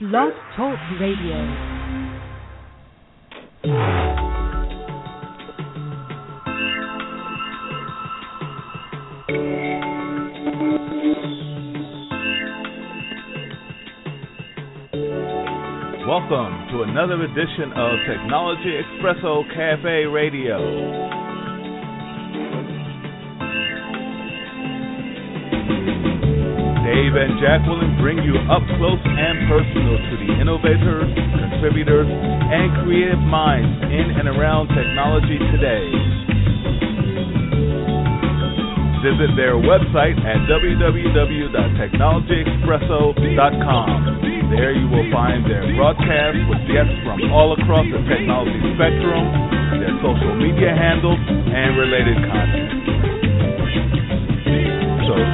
Blog Talk Radio. Welcome to another edition of Technology Expresso Cafe Radio. Dave and Jacqueline bring you up close and personal to the innovators, contributors, and creative minds in and around technology today. Visit their website at www.technologyexpresso.com. There you will find their broadcasts with guests from all across the technology spectrum, their social media handles, and related content.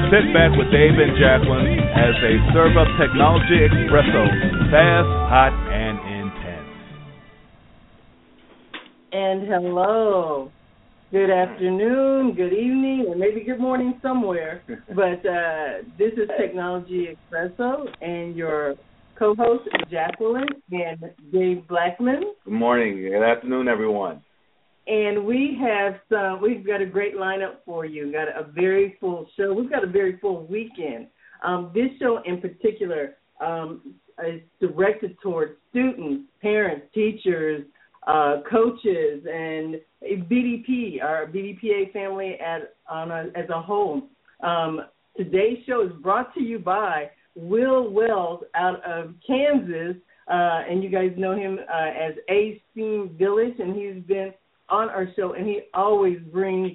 So sit back with Dave and Jacqueline as they serve up technology espresso, fast, hot, and intense. And hello. Good afternoon, good evening, or maybe good morning somewhere. but uh, this is Technology Espresso, and your co-host Jacqueline and Dave Blackman. Good morning. Good afternoon, everyone. And we have some, we've got a great lineup for you. We've Got a very full show. We've got a very full weekend. Um, this show in particular um, is directed towards students, parents, teachers, uh, coaches, and BDP, our BDPA family at, on a, as a whole. Um, today's show is brought to you by Will Wells out of Kansas, uh, and you guys know him uh, as A Steam Village, and he's been on our show, and he always brings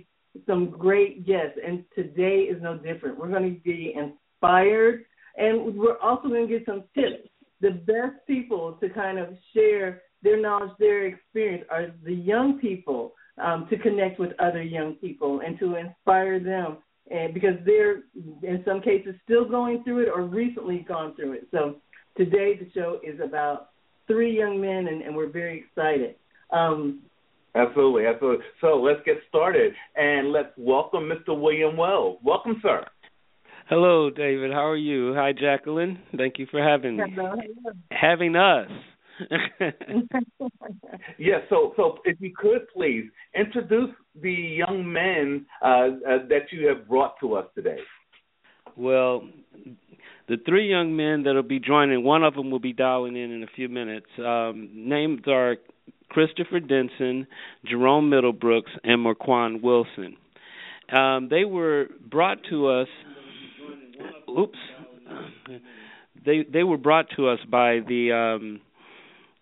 some great guests. And today is no different. We're going to be inspired, and we're also going to get some tips. The best people to kind of share their knowledge, their experience, are the young people um, to connect with other young people and to inspire them. And because they're in some cases still going through it or recently gone through it. So today the show is about three young men, and, and we're very excited. Um, Absolutely, absolutely. So let's get started and let's welcome Mr. William Wells. Welcome, sir. Hello, David. How are you? Hi, Jacqueline. Thank you for having me. Hello. Having us. yes. So, so if you could please introduce the young men uh, uh, that you have brought to us today. Well, the three young men that'll be joining, one of them will be dialing in in a few minutes. Um, names are Christopher Denson, Jerome Middlebrooks, and Marquand Wilson. Um, they were brought to us. Oops. They they were brought to us by the um,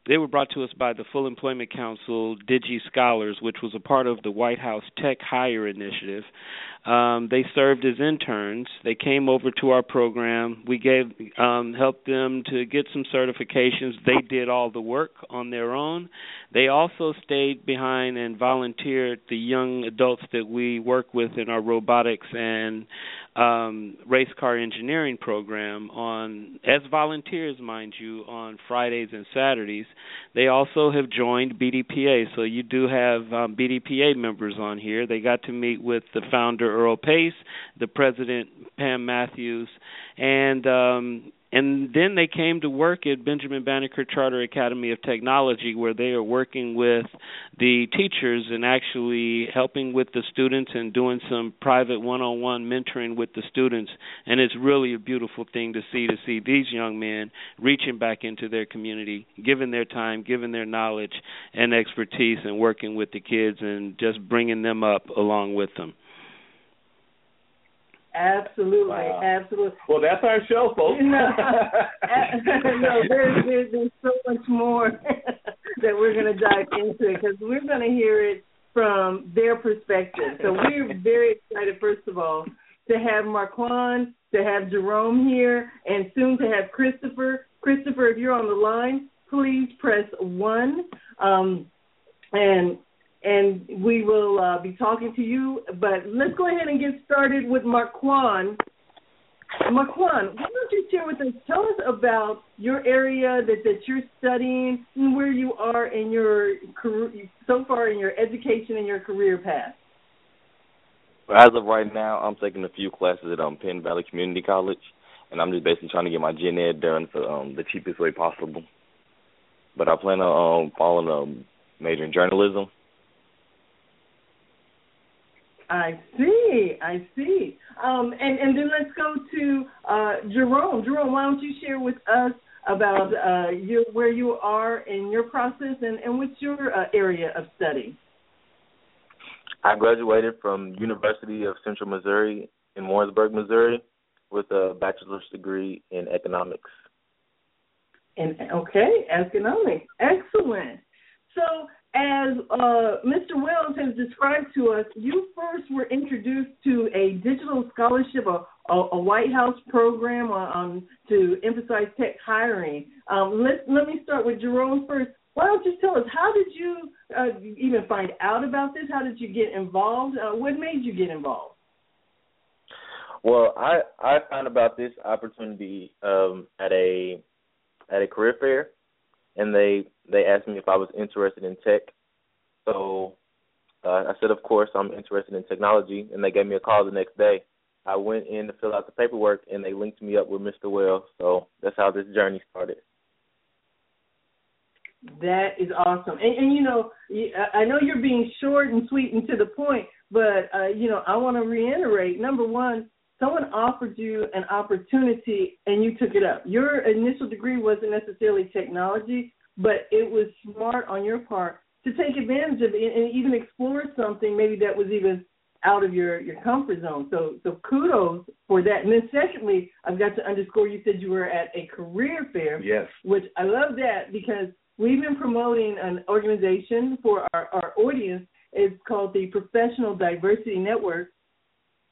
they were brought to us by the Full Employment Council Digi Scholars, which was a part of the White House Tech Hire Initiative. Um, they served as interns. They came over to our program. We gave um, helped them to get some certifications. They did all the work on their own. They also stayed behind and volunteered the young adults that we work with in our robotics and um, race car engineering program on as volunteers, mind you, on Fridays and Saturdays. They also have joined BDPA, so you do have um, BDPA members on here. They got to meet with the founder Earl Pace, the president Pam Matthews, and um, and then they came to work at Benjamin Banneker Charter Academy of Technology, where they are working with the teachers and actually helping with the students and doing some private one on one mentoring with the students. And it's really a beautiful thing to see to see these young men reaching back into their community, giving their time, giving their knowledge and expertise, and working with the kids and just bringing them up along with them. Absolutely, Wow. absolutely. Well, that's our show, folks. No, no there's, there's, there's so much more that we're going to dive into because we're going to hear it from their perspective. So we're very excited, first of all, to have Marquand, to have Jerome here, and soon to have Christopher. Christopher, if you're on the line, please press one, um, and and we will uh, be talking to you. But let's go ahead and get started with Marquand. Marquand, why don't you share with us? Tell us about your area that, that you're studying and where you are in your career so far in your education and your career path. As of right now, I'm taking a few classes at um, Penn Valley Community College, and I'm just basically trying to get my gen ed done for um, the cheapest way possible. But I plan on um, following a major in journalism. I see, I see. Um, and and then let's go to uh, Jerome. Jerome, why don't you share with us about uh, your, where you are in your process and, and what's your uh, area of study? I graduated from University of Central Missouri in Warrensburg, Missouri, with a bachelor's degree in economics. And okay, economics, excellent. So, as uh, Mr. Wells has described to us, you first were introduced to a digital scholarship, a, a, a White House program um, to emphasize tech hiring. Um, let let me start with Jerome first. Why don't you tell us how did you uh, even find out about this? How did you get involved? Uh, what made you get involved? Well, I I found about this opportunity um, at a at a career fair, and they they asked me if I was interested in tech. So uh, I said, of course, I'm interested in technology, and they gave me a call the next day. I went in to fill out the paperwork, and they linked me up with Mr. Wells. So that's how this journey started. That is awesome, and, and you know, I know you're being short and sweet and to the point, but uh, you know, I want to reiterate. Number one, someone offered you an opportunity and you took it up. Your initial degree wasn't necessarily technology, but it was smart on your part to take advantage of it and even explore something maybe that was even out of your your comfort zone. So so kudos for that. And then secondly, I've got to underscore you said you were at a career fair. Yes. Which I love that because we've been promoting an organization for our, our audience. It's called the Professional Diversity Network.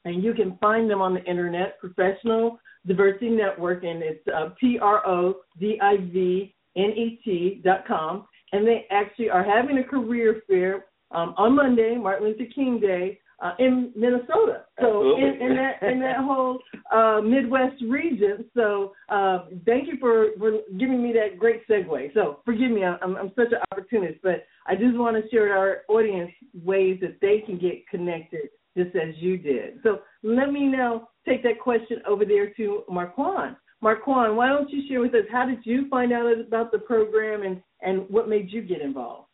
And you can find them on the internet, Professional Diversity Network, and it's uh, P R O D I V N E T dot com. And they actually are having a career fair um, on Monday, Martin Luther King Day, uh, in Minnesota. So in, in that in that whole uh, Midwest region. So uh, thank you for, for giving me that great segue. So forgive me, I'm, I'm such an opportunist, but I just want to share with our audience ways that they can get connected just as you did. So let me now take that question over there to Marquand. Marquand, why don't you share with us how did you find out about the program and, and what made you get involved?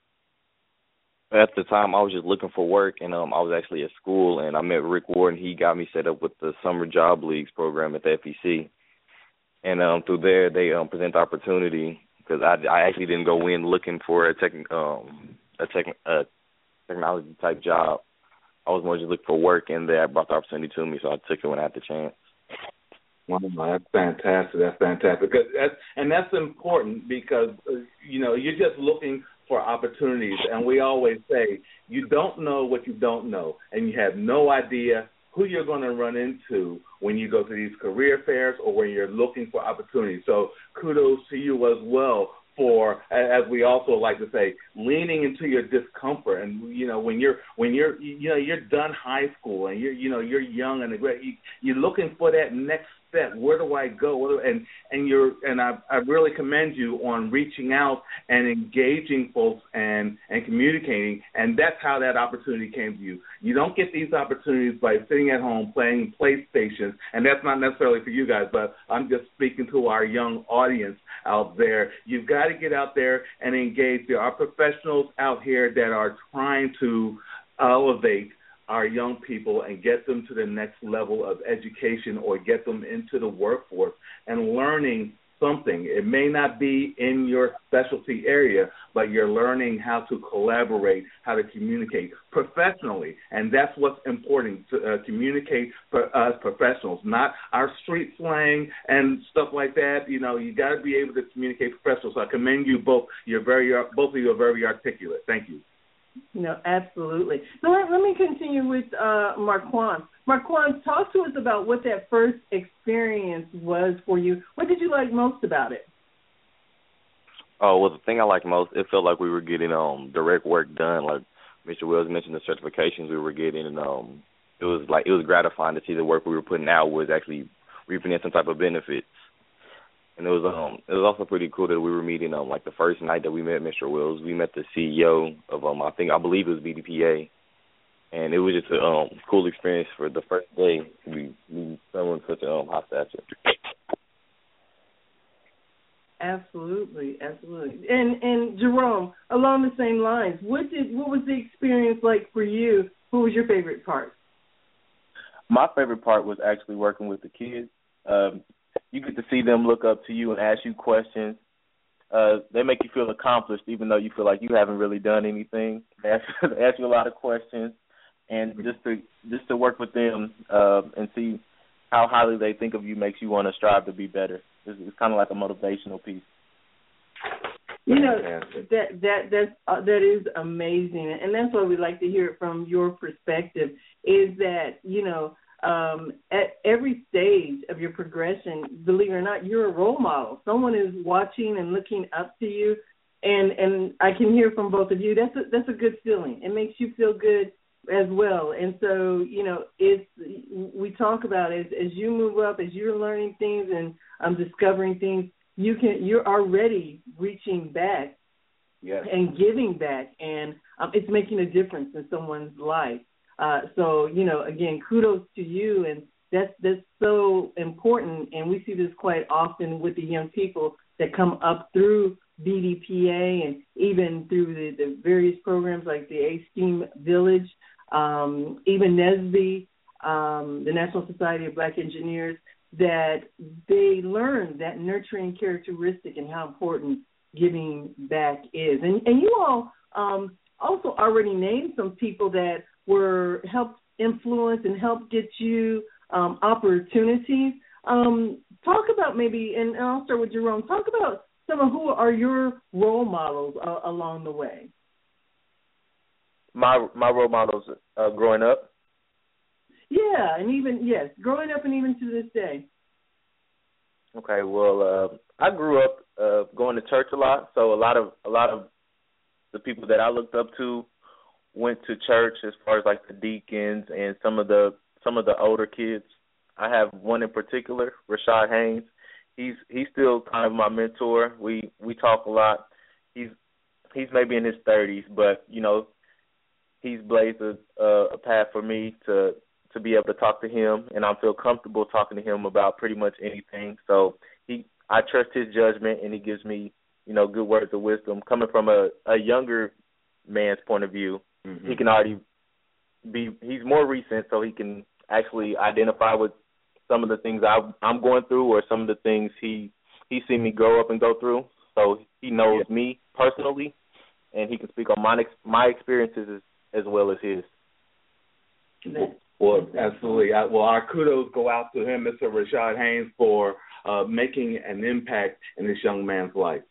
at the time I was just looking for work and um I was actually at school and I met Rick Ward and he got me set up with the summer job leagues program at the FEC. And um through there they um present the opportunity because I I actually didn't go in looking for a tech um a tech a technology type job. I was more just looking for work and they brought the opportunity to me so I took it when I had the chance. Wow, that's fantastic. That's fantastic. That's, and that's important because uh, you know you're just looking for opportunities. And we always say, you don't know what you don't know, and you have no idea who you're going to run into when you go to these career fairs or when you're looking for opportunities. So kudos to you as well for as we also like to say leaning into your discomfort and you know when you're when you're you know you're done high school and you're you know you're young and great, you're looking for that next step? Where do I go? And and you're and I I really commend you on reaching out and engaging folks and and communicating, and that's how that opportunity came to you. You don't get these opportunities by sitting at home playing PlayStation. and that's not necessarily for you guys, but I'm just speaking to our young audience out there. You've got to get out there and engage. There are professionals out here that are trying to elevate our young people and get them to the next level of education or get them into the workforce and learning something. It may not be in your specialty area, but you're learning how to collaborate, how to communicate professionally, and that's what's important to uh, communicate for us professionals, not our street slang and stuff like that. You know, you got to be able to communicate professionals. So I commend you both. You're very, both of you are very articulate. Thank you. No, absolutely. So let, let me continue with uh, Marquand. Marquand, talk to us about what that first experience was for you. What did you like most about it? Oh well, the thing I liked most, it felt like we were getting um direct work done. Like Mr. Wells mentioned, the certifications we were getting, and um, it was like it was gratifying to see the work we were putting out was actually reaping in some type of benefits and it was um it was also pretty cool that we were meeting um like the first night that we met Mr. Wills, we met the CEO of um I think I believe it was BDPA, and it was just a um cool experience for the first day. We we someone such a um high stature. Absolutely, absolutely. And and Jerome, along the same lines, what did what was the experience like for you? Who was your favorite part? My favorite part was actually working with the kids. Um, you get to see them look up to you and ask you questions. Uh, they make you feel accomplished, even though you feel like you haven't really done anything. They ask, they ask you a lot of questions, and just to just to work with them uh, and see how highly they think of you makes you want to strive to be better. It's, it's kind of like a motivational piece. You know that that that's uh, that is amazing, and that's why we like to hear it from your perspective. Is that you know um, at every stage of your progression, believe it or not, you're a role model. Someone is watching and looking up to you, and and I can hear from both of you. That's a that's a good feeling. It makes you feel good as well. And so, you know, it's we talk about as as you move up, as you're learning things and um, discovering things, you can you're already reaching back yes. and giving back, and um, it's making a difference in someone's life. Uh, so, you know, again, kudos to you, and that's that's so important. And we see this quite often with the young people that come up through BDPA and even through the, the various programs like the A Steam Village um, even NSBE, um, the National Society of Black Engineers, that they learn that nurturing characteristic and how important giving back is. And, and you all um, also already named some people that were helped influence and help get you um, opportunities. Um, talk about maybe, and I'll start with Jerome. Talk about some of who are your role models uh, along the way my my role models uh, growing up. Yeah, and even yes, growing up and even to this day. Okay, well, uh, I grew up uh, going to church a lot, so a lot of a lot of the people that I looked up to went to church as far as like the deacons and some of the some of the older kids. I have one in particular, Rashad Haynes. He's he's still kind of my mentor. We we talk a lot. He's he's maybe in his thirties, but you know he's blazed a, a path for me to to be able to talk to him, and I feel comfortable talking to him about pretty much anything. So he, I trust his judgment, and he gives me, you know, good words of wisdom. Coming from a a younger man's point of view, mm-hmm. he can already be. He's more recent, so he can actually identify with some of the things I, I'm going through, or some of the things he he's seen me grow up and go through. So he knows yeah. me personally, and he can speak on my my experiences as well as his. Well, absolutely. I, well, our kudos go out to him, Mr. Rashad Haynes, for uh, making an impact in this young man's life.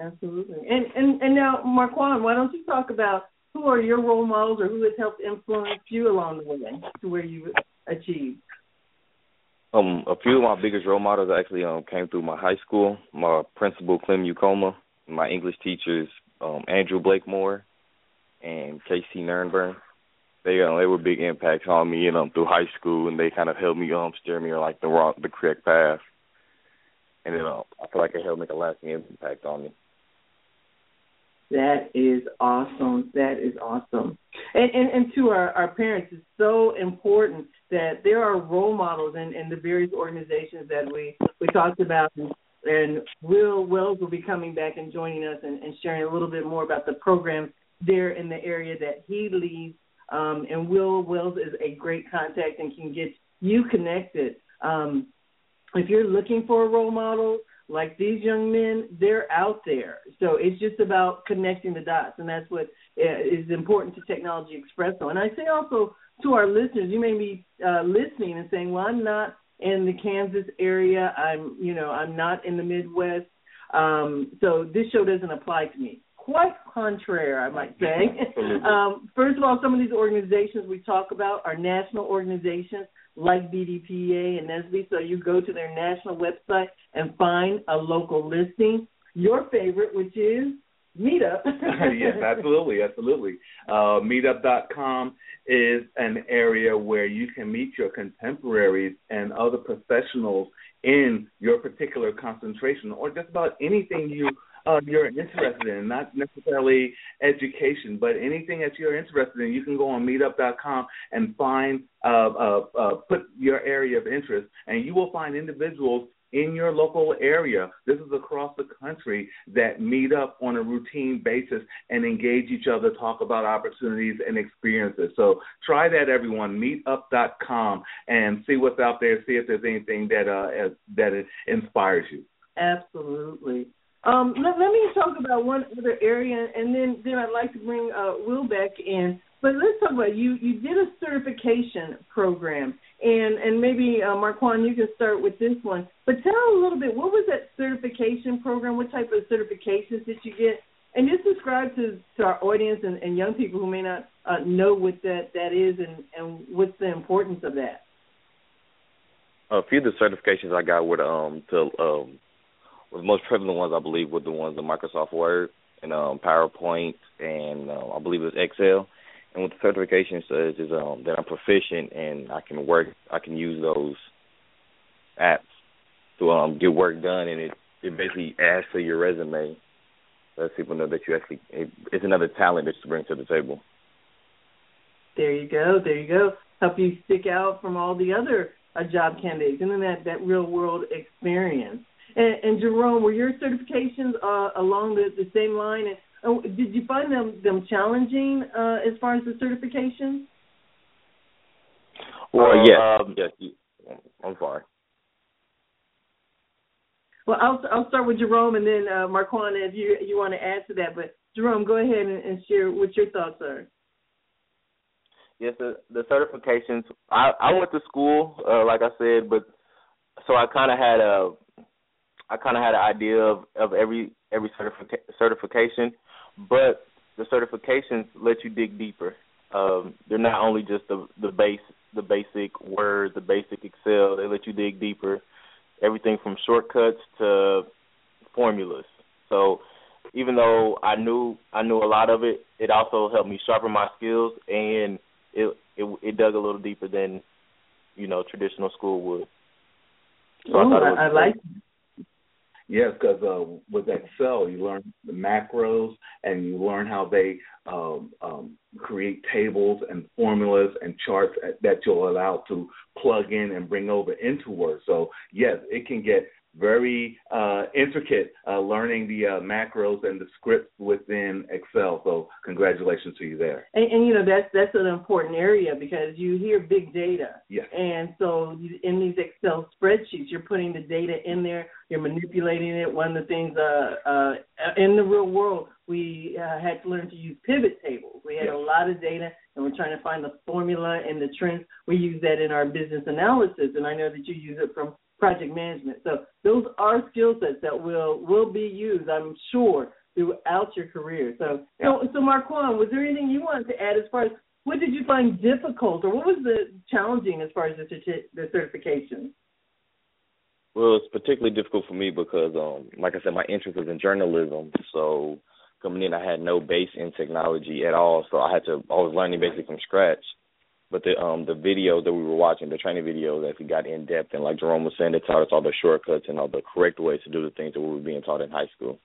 Absolutely. And and and now, Marquand, why don't you talk about who are your role models or who has helped influence you along the way to where you achieved? Um, a few of my biggest role models actually um came through my high school. My principal, Clem Ukoma, my English teachers, um, Andrew Blakemore, and Casey Nernburn. They uh, they were big impacts on me, you know, through high school, and they kind of helped me um steer me on like the wrong, the correct path. And then uh, I feel like it helped make a lasting impact on me. That is awesome. That is awesome. And and, and to our, our parents, it's so important that there are role models in, in the various organizations that we, we talked about. And, Will Wells will be coming back and joining us and, and sharing a little bit more about the programs there in the area that he leads. Um, and Will Wells is a great contact and can get you connected. Um, if you're looking for a role model like these young men, they're out there. So it's just about connecting the dots, and that's what uh, important to Technology Expresso. And I say also to our listeners, you may be uh, listening and saying, "Well, I'm not in the Kansas area. I'm, you know, I'm not in the Midwest. Um, so this show doesn't apply to me." quite contrary, I might say. um, first of all, some of these organizations we talk about are national organizations like BDPA and NSBE. So you go to their national website and find a local listing. Your favorite, which is Meetup. yes, absolutely, absolutely. Uh, meetup.com is an area where you can meet your contemporaries and other professionals in your particular concentration or just about anything you you're interested in, not necessarily education, but anything that you're interested in, you can go on meetup.com and find, uh, uh, uh, put your area of interest, and you will find individuals in your local area. This is across the country that meet up on a routine basis and engage each other, talk about opportunities and experiences. So try that, everyone. Meetup.com and see what's out there. See if there's anything that uh, that inspires you. Absolutely. Um, let, let, me talk about one other area, and then then I'd like to bring uh, Will back in. But let's talk about you. You did a certification program, and and maybe uh, Marquand, you can start with this one. But tell a little bit. What was that certification program? What type of certifications did you get? And just describe to, to our audience and, and young people who may not uh, know what that, that is and, and what's the importance of that. A few of the certifications I got were um to um the most prevalent ones I believe were the ones in Microsoft Word and um, PowerPoint and uh, I believe it was Excel. And what the certification says is um, that I'm proficient and I can work, I can use those apps to um, get work done, and it it basically adds to your resume. Lets people know that you actually it, it's another talent that you bring to the table. There you go. There you go. Help you stick out from all the other uh, job candidates, and then that that real world experience. And, and Jerome, were your certifications uh, along the, the same line? And oh, did you find them them challenging uh, as far as the certification? Well, yes, um, yes. I'm sorry. Well, I'll I'll start with Jerome and then uh, Marquand if you you want to add to that. But Jerome, go ahead and, and share what your thoughts are. Yes, the, the certifications. I I went to school, uh, like I said, but so I kind of had a I kind of had an idea of of every every certifica- certification, but the certifications let you dig deeper. Um, they're not only just the the base the basic Word, the basic Excel. They let you dig deeper. Everything from shortcuts to formulas. So even though I knew I knew a lot of it, it also helped me sharpen my skills and it it, it dug a little deeper than you know traditional school would. So Ooh, I, I, I like Yes, because uh, with Excel, you learn the macros and you learn how they um, um, create tables and formulas and charts that you'll allow to plug in and bring over into Word. So, yes, it can get very uh, intricate uh, learning the uh, macros and the scripts within Excel. So congratulations to you there. And, and, you know that's that's an important area because you hear big data. Yes. And so in these Excel spreadsheets, you're putting the data in there. You're manipulating it. One of the things uh, uh, in the real world, we uh, had to learn to use pivot tables. We had yes. a lot of data, and we're trying to find the formula and the trends. We use that in our business analysis, and I know that you use it from project management. So those are skill sets that will will be used, I'm sure, throughout your career. So, yeah. so, so Marquand, was there anything you wanted to add as far as what did you find difficult, or what was the challenging as far as the, the certification? Well, it's particularly difficult for me because, um, like I said, my interest was in journalism. So coming in, I had no base in technology at all. So I had to, I was learning basically from scratch. But the um the videos that we were watching, the training videos, we got in depth, and like Jerome was saying, they taught us all the shortcuts and all the correct ways to do the things that we were being taught in high school.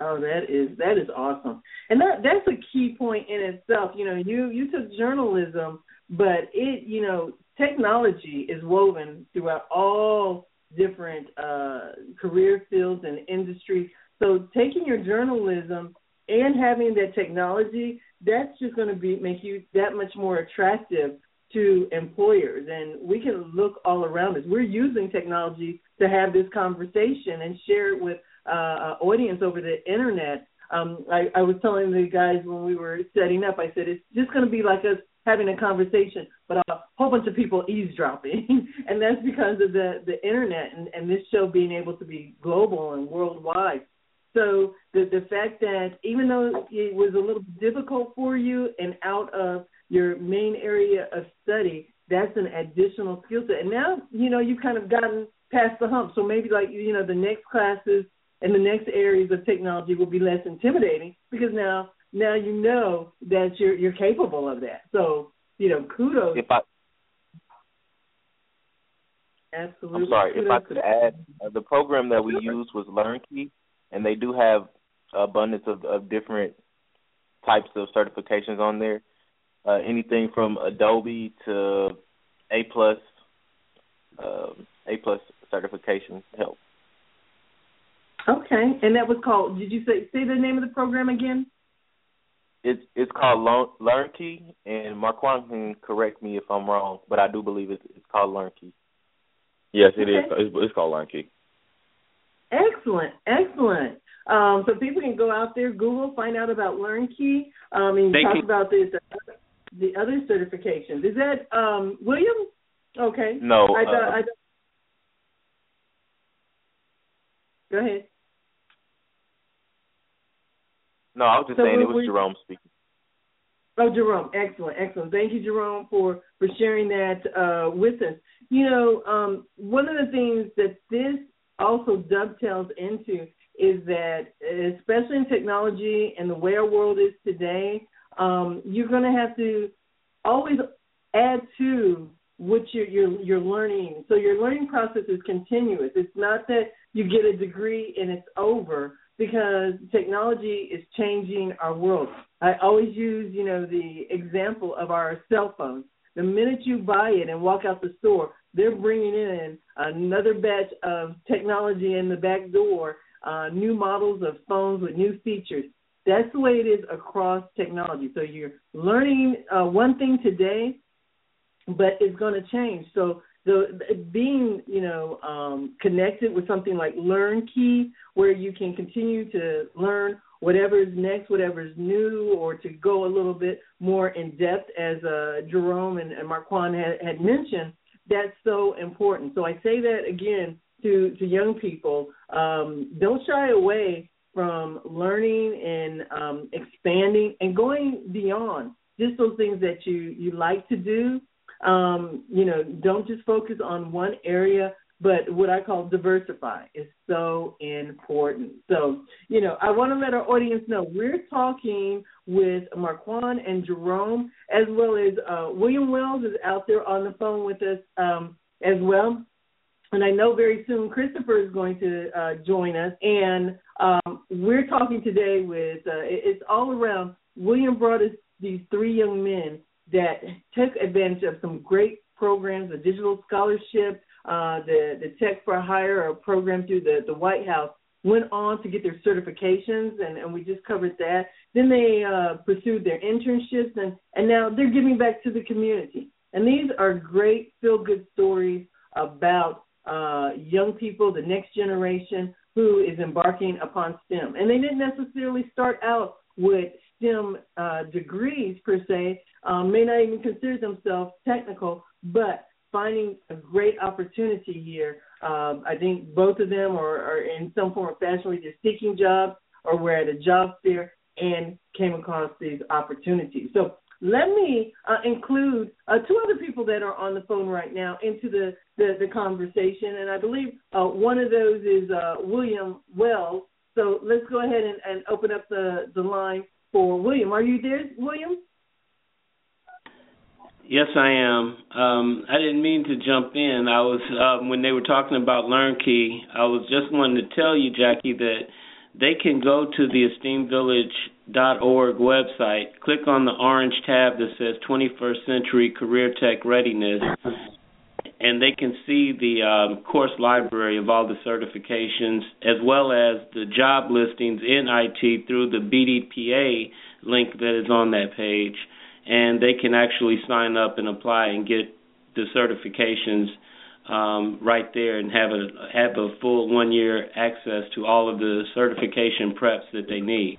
Oh, that is that is awesome, and that that's a key point in itself. You know, you you took journalism, but it you know technology is woven throughout all different uh, career fields and industries. So taking your journalism and having that technology that's just going to be make you that much more attractive to employers. And we can look all around us. We're using technology to have this conversation and share it with uh audience over the internet. Um i i was telling the guys when we were setting up i said it's just going to be like us having a conversation but a whole bunch of people eavesdropping. And that's because of the the internet and and this show being able to be global and worldwide so the the fact that even though it was a little difficult for you and out of your main area of study, that's an additional skill set. And now you know you've kind of gotten past the hump. So maybe like you know the next classes and the next areas of technology will be less intimidating because now now you know that you're you're capable of that. So you know kudos. If I Absolutely. I'm sorry. If I could add, uh, the program that we used was LearnKey, and they do have abundance of, of different types of certifications on there. Uh, anything from Adobe to A plus, uh, A plus certifications help. Okay, and that was called. Did you say say the name of the program again? It's it's called Learn, Key, and Marquand can correct me if I'm wrong, but I do believe it's it's called Learn Key. Yes, it okay. is. It's, it's called Learn Key. Excellent, excellent. Um, so people can go out there, Google, find out about LearnKey. Um, and they talk can... about this, uh, the other certifications. Is that um, William? Okay. No. I thought, uh, I thought... Go ahead. No, I was just so saying it was we, Jerome speaking. Oh, Jerome, excellent, excellent. Thank you, Jerome, for for sharing that uh, with us. You know, um, one of the things that this also dovetails into is that, especially in technology and the way our world is today, um, you're going to have to always add to what you're, you're you're learning. So your learning process is continuous. It's not that you get a degree and it's over because technology is changing our world. I always use, you know, the example of our cell phones. The minute you buy it and walk out the store, they're bringing in another batch of technology in the back door, uh, new models of phones with new features. That's the way it is across technology. So you're learning uh, one thing today, but it's going to change. So the being you know um, connected with something like LearnKey, where you can continue to learn whatever is next, whatever is new, or to go a little bit more in depth, as uh, Jerome and, and Marquand had, had mentioned, that's so important. So I say that again to to young people: um, don't shy away from learning and um, expanding and going beyond just those things that you you like to do um, you know, don't just focus on one area, but what I call diversify is so important. So, you know, I want to let our audience know we're talking with Marquand and Jerome, as well as uh, William Wells is out there on the phone with us um, as well. And I know very soon Christopher is going to uh, join us. And um, we're talking today with, uh, it's all around. William brought us these three young men that took advantage of some great programs, the digital scholarship, uh, the the Tech for Hire, a program through the the White House, went on to get their certifications, and, and we just covered that. Then they uh, pursued their internships, and and now they're giving back to the community. And these are great feel good stories about uh, young people, the next generation who is embarking upon STEM. And they didn't necessarily start out with STEM uh, degrees per se, um, may not even consider themselves technical, but finding a great opportunity here. Um, I think both of them are, are in some form or fashion either seeking jobs or were at a job fair and came across these opportunities. So let me uh, include uh, two other people that are on the phone right now into the, the, the conversation, and I believe uh, one of those is uh, William Wells. So let's go ahead and, and open up the, the line for William. Are you there, William? Yes, I am. Um, I didn't mean to jump in. I was um, when they were talking about LearnKey. I was just wanting to tell you, Jackie, that they can go to the asteamvillage.org website, click on the orange tab that says 21st Century Career Tech Readiness, and they can see the um, course library of all the certifications as well as the job listings in IT through the BDPA link that is on that page and they can actually sign up and apply and get the certifications um, right there and have a have a full one year access to all of the certification preps that they need.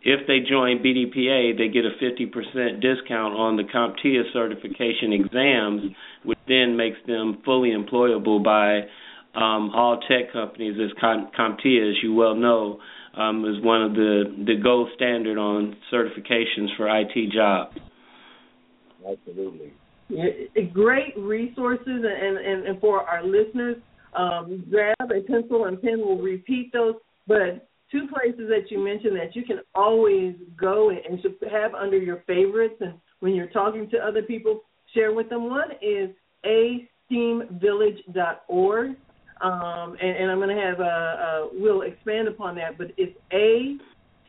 If they join BDPA, they get a 50% discount on the CompTIA certification exams, which then makes them fully employable by um, all tech companies. As CompTIA, as you well know, um, is one of the the gold standard on certifications for IT jobs. Absolutely. Great resources, and, and, and for our listeners, um, grab a pencil and pen. We'll repeat those, but two places that you mentioned that you can always go and have under your favorites, and when you're talking to other people, share with them. One is asteamvillage.org, um, and, and I'm going to have a, a, we'll expand upon that, but it's a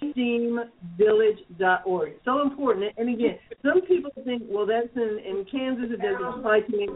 steamvillage.org. So important. And again, some people think, well, that's in, in Kansas, it doesn't apply to me.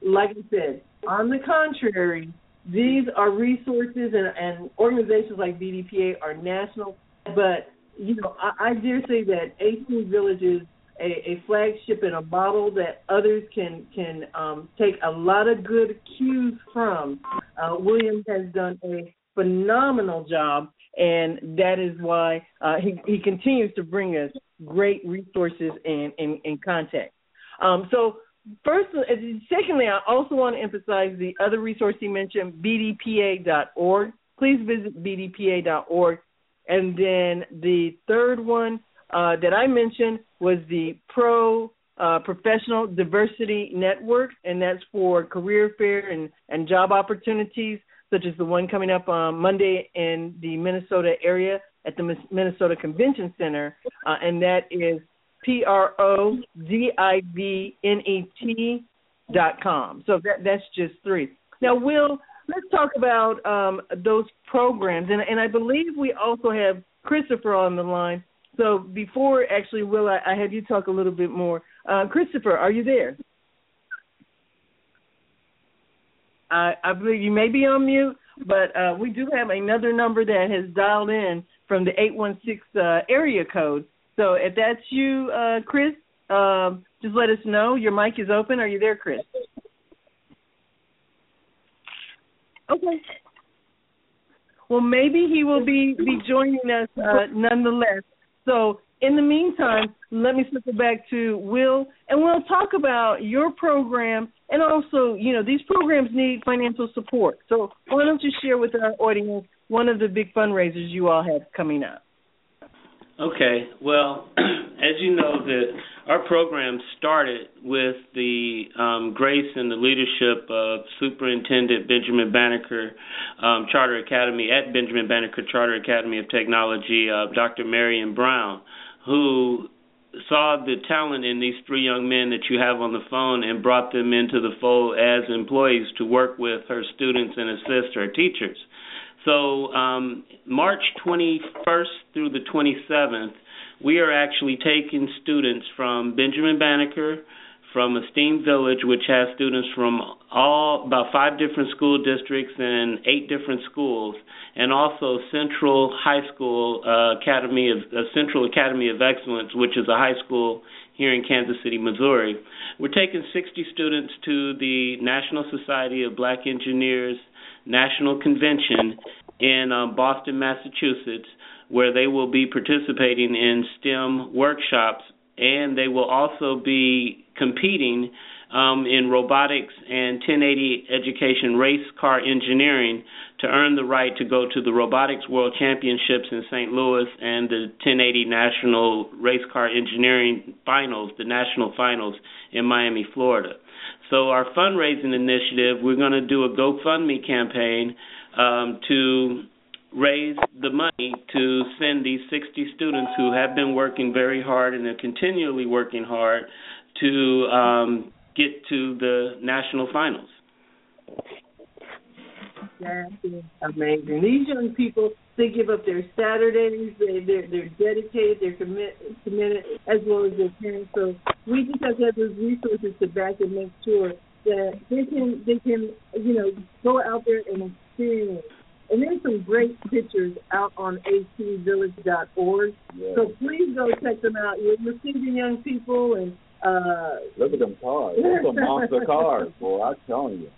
Like I said, on the contrary, these are resources and, and organizations like BDPA are national, but you know I, I dare say that 18 villages a, a flagship and a model that others can can um, take a lot of good cues from. Uh, William has done a phenomenal job, and that is why uh, he, he continues to bring us great resources and, and, and contact. Um, so first, uh, secondly, I also want to emphasize the other resource he mentioned, bdpa.org. Please visit bdpa.org. And then the third one uh, that I mentioned was the Pro uh, Professional Diversity Network, and that's for career fair and, and job opportunities, such as the one coming up on Monday in the Minnesota area at the Minnesota Convention Center, uh, and that is P R O D I V N E T dot com. So that that's just three. Now, Will, let's talk about um, those programs, and and I believe we also have Christopher on the line. So before actually, Will, I, I have you talk a little bit more. Uh, Christopher, are you there? I, I believe you may be on mute, but uh, we do have another number that has dialed in from the 816 uh, area code. So if that's you, uh, Chris, um, just let us know. Your mic is open. Are you there, Chris? Okay. Well, maybe he will be be joining us uh, nonetheless. So in the meantime, let me circle back to Will, and we'll talk about your program, and also, you know, these programs need financial support. So why don't you share with our audience one of the big fundraisers you all have coming up? Okay. Well, as you know, that our program started with the um, grace and the leadership of Superintendent Benjamin Banneker um, Charter Academy at Benjamin Banneker Charter Academy of Technology, uh, Dr. Marion Brown, who saw the talent in these three young men that you have on the phone and brought them into the fold as employees to work with her students and assist her teachers. So um, March 21st through the 27th, we are actually taking students from Benjamin Banneker, from A Steam Village, which has students from all about five different school districts and eight different schools, and also Central High School uh, Academy of uh, Central Academy of Excellence, which is a high school here in Kansas City, Missouri. We're taking 60 students to the National Society of Black Engineers National Convention in um, Boston, Massachusetts, where they will be participating in STEM workshops and they will also be competing um, in robotics and 1080 education race car engineering to earn the right to go to the robotics world championships in St. Louis and the 1080 national race car engineering finals, the national finals in Miami, Florida. So our fundraising initiative, we're going to do a GoFundMe campaign um, to raise the money to send these 60 students who have been working very hard and are continually working hard to um, get to the national finals. That is amazing. These young people, they give up their Saturdays. They they're, they're dedicated. They're commit, committed, as well as their parents. So we just have to have those resources to back and make sure that they can they can you know go out there and experience. And there's some great pictures out on atvillage.org. Yeah. So please go check them out. You're, seeing young people and uh, Look at them cars. Those are monster cars, boy. I'm telling you.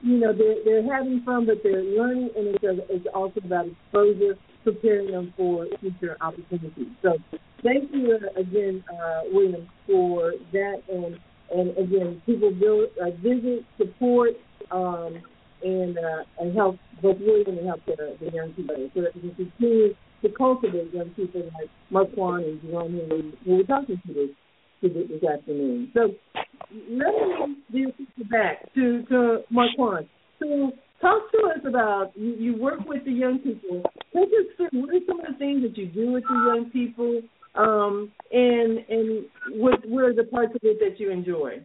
You know, they're they're having fun, but they're learning, and it's, a, it's also about exposure, preparing them for future opportunities. So, thank you uh, again, uh, William, for that, and and again, people build, uh, visit, support, um, and uh, and help both William and help the, the young people, so that we can continue to cultivate young people like Marquand and Jerome who we're talking to this to this afternoon. So let me give deal back to to Marquand. So talk to us about you, you work with the young people. Take us through what are some of the things that you do with the young people, um, and and what what are the parts of it that you enjoy?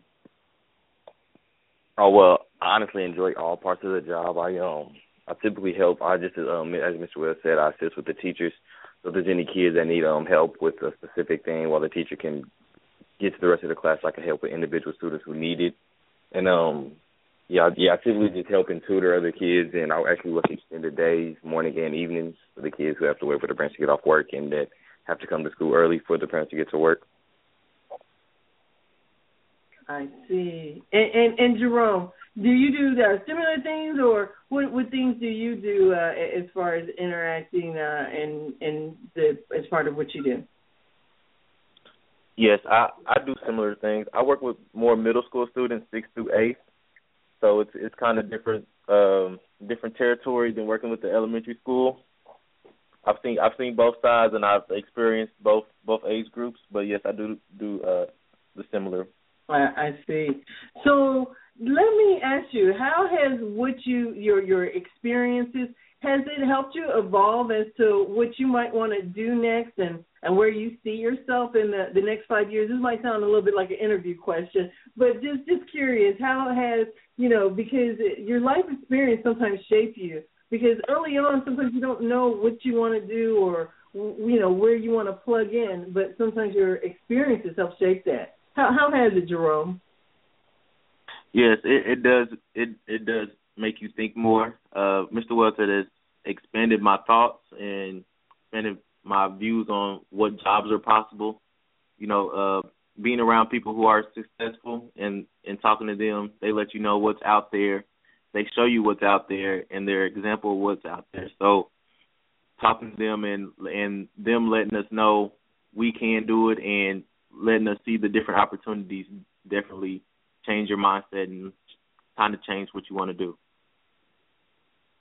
Oh well, honestly enjoy all parts of the job. I um I typically help. I just um as Mr. Wells said, I assist with the teachers. So if there's any kids that need um help with a specific thing, while the teacher can get to the rest of the class, I can help with individual students who need it. And um Yeah, yeah. I typically just help and tutor other kids, and I'll actually work extended days, morning and evenings, for the kids who have to wait for the parents to get off work and that have to come to school early for the parents to get to work. I see. And and, and Jerome, do you do the similar things, or what what things do you do uh, as far as interacting uh, and and the as part of what you do? Yes, I I do similar things. I work with more middle school students, six through eight, so it's it's kind of different um different territory than working with the elementary school. I've seen I've seen both sides and I've experienced both both age groups, but yes, I do do uh the similar. I, I see. So let me ask you, how has what you your your experiences has it helped you evolve as to what you might want to do next and and where you see yourself in the the next five years? This might sound a little bit like an interview question, but just just curious, how has you know because your life experience sometimes shape you because early on sometimes you don't know what you want to do or you know where you want to plug in, but sometimes your experiences help shape that. How how has it, Jerome? Yes, it, it does. It it does make you think more. Uh, Mr. Wells has expanded my thoughts and expanded my views on what jobs are possible. You know, uh, being around people who are successful and and talking to them, they let you know what's out there. They show you what's out there and their example of what's out there. So talking to them and and them letting us know we can do it and letting us see the different opportunities definitely change your mindset and kind of change what you want to do.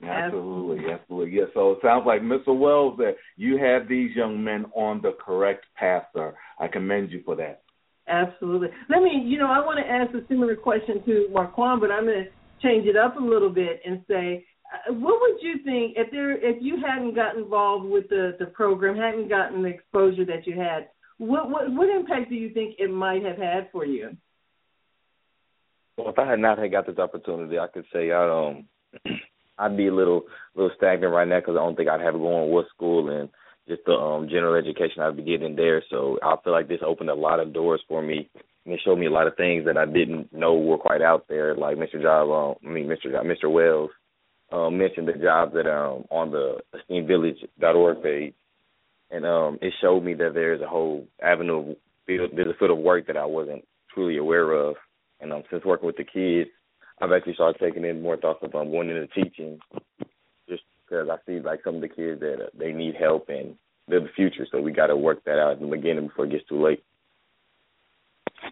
Absolutely, absolutely. Yeah. So it sounds like Mr. Wells that you have these young men on the correct path, sir. I commend you for that. Absolutely. Let me, you know, I want to ask a similar question to Marquand, but I'm going to change it up a little bit and say, uh, what would you think if there if you hadn't got involved with the the program, hadn't gotten the exposure that you had? What what what impact do you think it might have had for you? Well, if I had not had got this opportunity, I could say I'd um I'd be a little little stagnant right now because I don't think I'd have going what school and just the um general education I'd be getting there. So I feel like this opened a lot of doors for me and it showed me a lot of things that I didn't know were quite out there. Like Mr. Job, um, I mean Mr. Job, Mr. Wells um, mentioned the jobs that um on the asteamvillage.org page, and um it showed me that there's a whole avenue of there's a field of work that I wasn't truly aware of. And um, since working with the kids, I've actually started taking in more thoughts of um, going into teaching, just because I see like some of the kids that uh, they need help and they're the future, so we got to work that out in the beginning before it gets too late.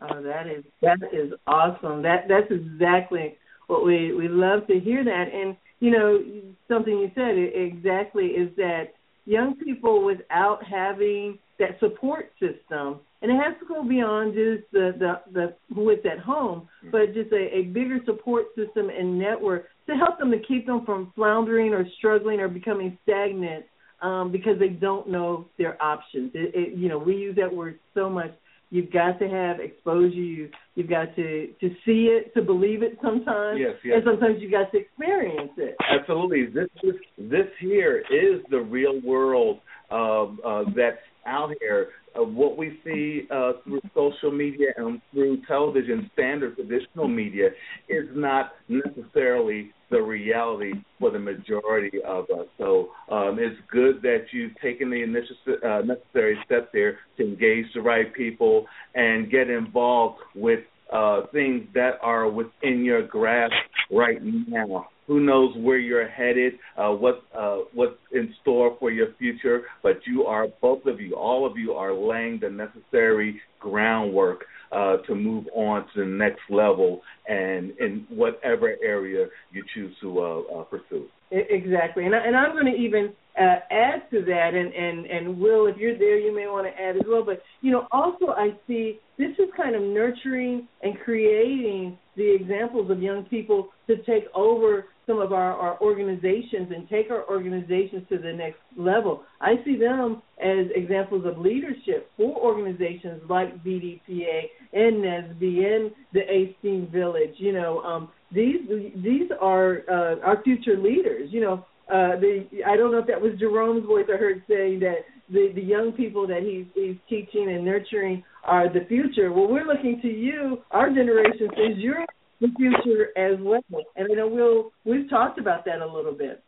Oh, that is that is awesome. That that's exactly what we we love to hear that. And you know, something you said exactly is that young people without having that support system and it has to go beyond just the the, the who is at home, but just a, a bigger support system and network to help them to keep them from floundering or struggling or becoming stagnant um, because they don't know their options. It, it, you know, we use that word so much. You've got to have exposure. You you've got to to see it to believe it sometimes, yes, yes. and sometimes you've got to experience it. Absolutely. This this this here is the real world um, uh, that's out here of what we see uh, through social media and through television, standard traditional media, is not necessarily the reality for the majority of us. So um, it's good that you've taken the initial, uh, necessary step there to engage the right people and get involved with uh, things that are within your grasp right now. Who knows where you're headed, uh, what uh, what's in store for your future? But you are both of you, all of you, are laying the necessary groundwork uh, to move on to the next level, and in whatever area you choose to uh, uh, pursue. Exactly, and I, and I'm going to even uh, add to that, and and and Will, if you're there, you may want to add as well. But you know, also I see this is kind of nurturing and creating the examples of young people to take over some of our, our organizations and take our organizations to the next level. I see them as examples of leadership for organizations like BDPA and NSBE and the A Village. You know, um, these these are uh, our future leaders. You know, uh, the I don't know if that was Jerome's voice I heard saying that the the young people that he's he's teaching and nurturing are the future. Well, we're looking to you, our generation, since you're the future as well. And I know we'll we've talked about that a little bit.